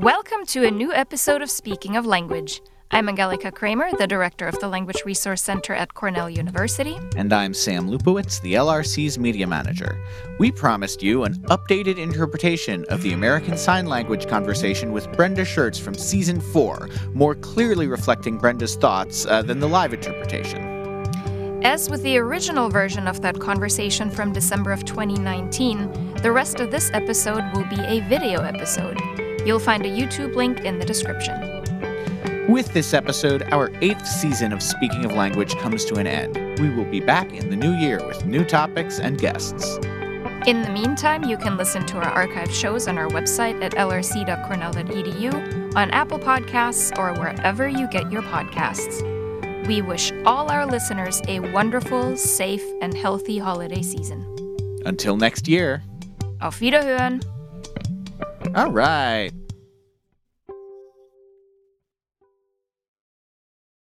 Welcome to a new episode of Speaking of Language. I'm Angelica Kramer, the director of the Language Resource Center at Cornell University. And I'm Sam Lupowitz, the LRC's media manager. We promised you an updated interpretation of the American Sign Language conversation with Brenda Schertz from season four, more clearly reflecting Brenda's thoughts uh, than the live interpretation. As with the original version of that conversation from December of 2019, the rest of this episode will be a video episode. You'll find a YouTube link in the description. With this episode, our eighth season of Speaking of Language comes to an end. We will be back in the new year with new topics and guests. In the meantime, you can listen to our archived shows on our website at lrc.cornell.edu, on Apple Podcasts, or wherever you get your podcasts. We wish all our listeners a wonderful, safe, and healthy holiday season. Until next year. Auf Wiederhören! All right.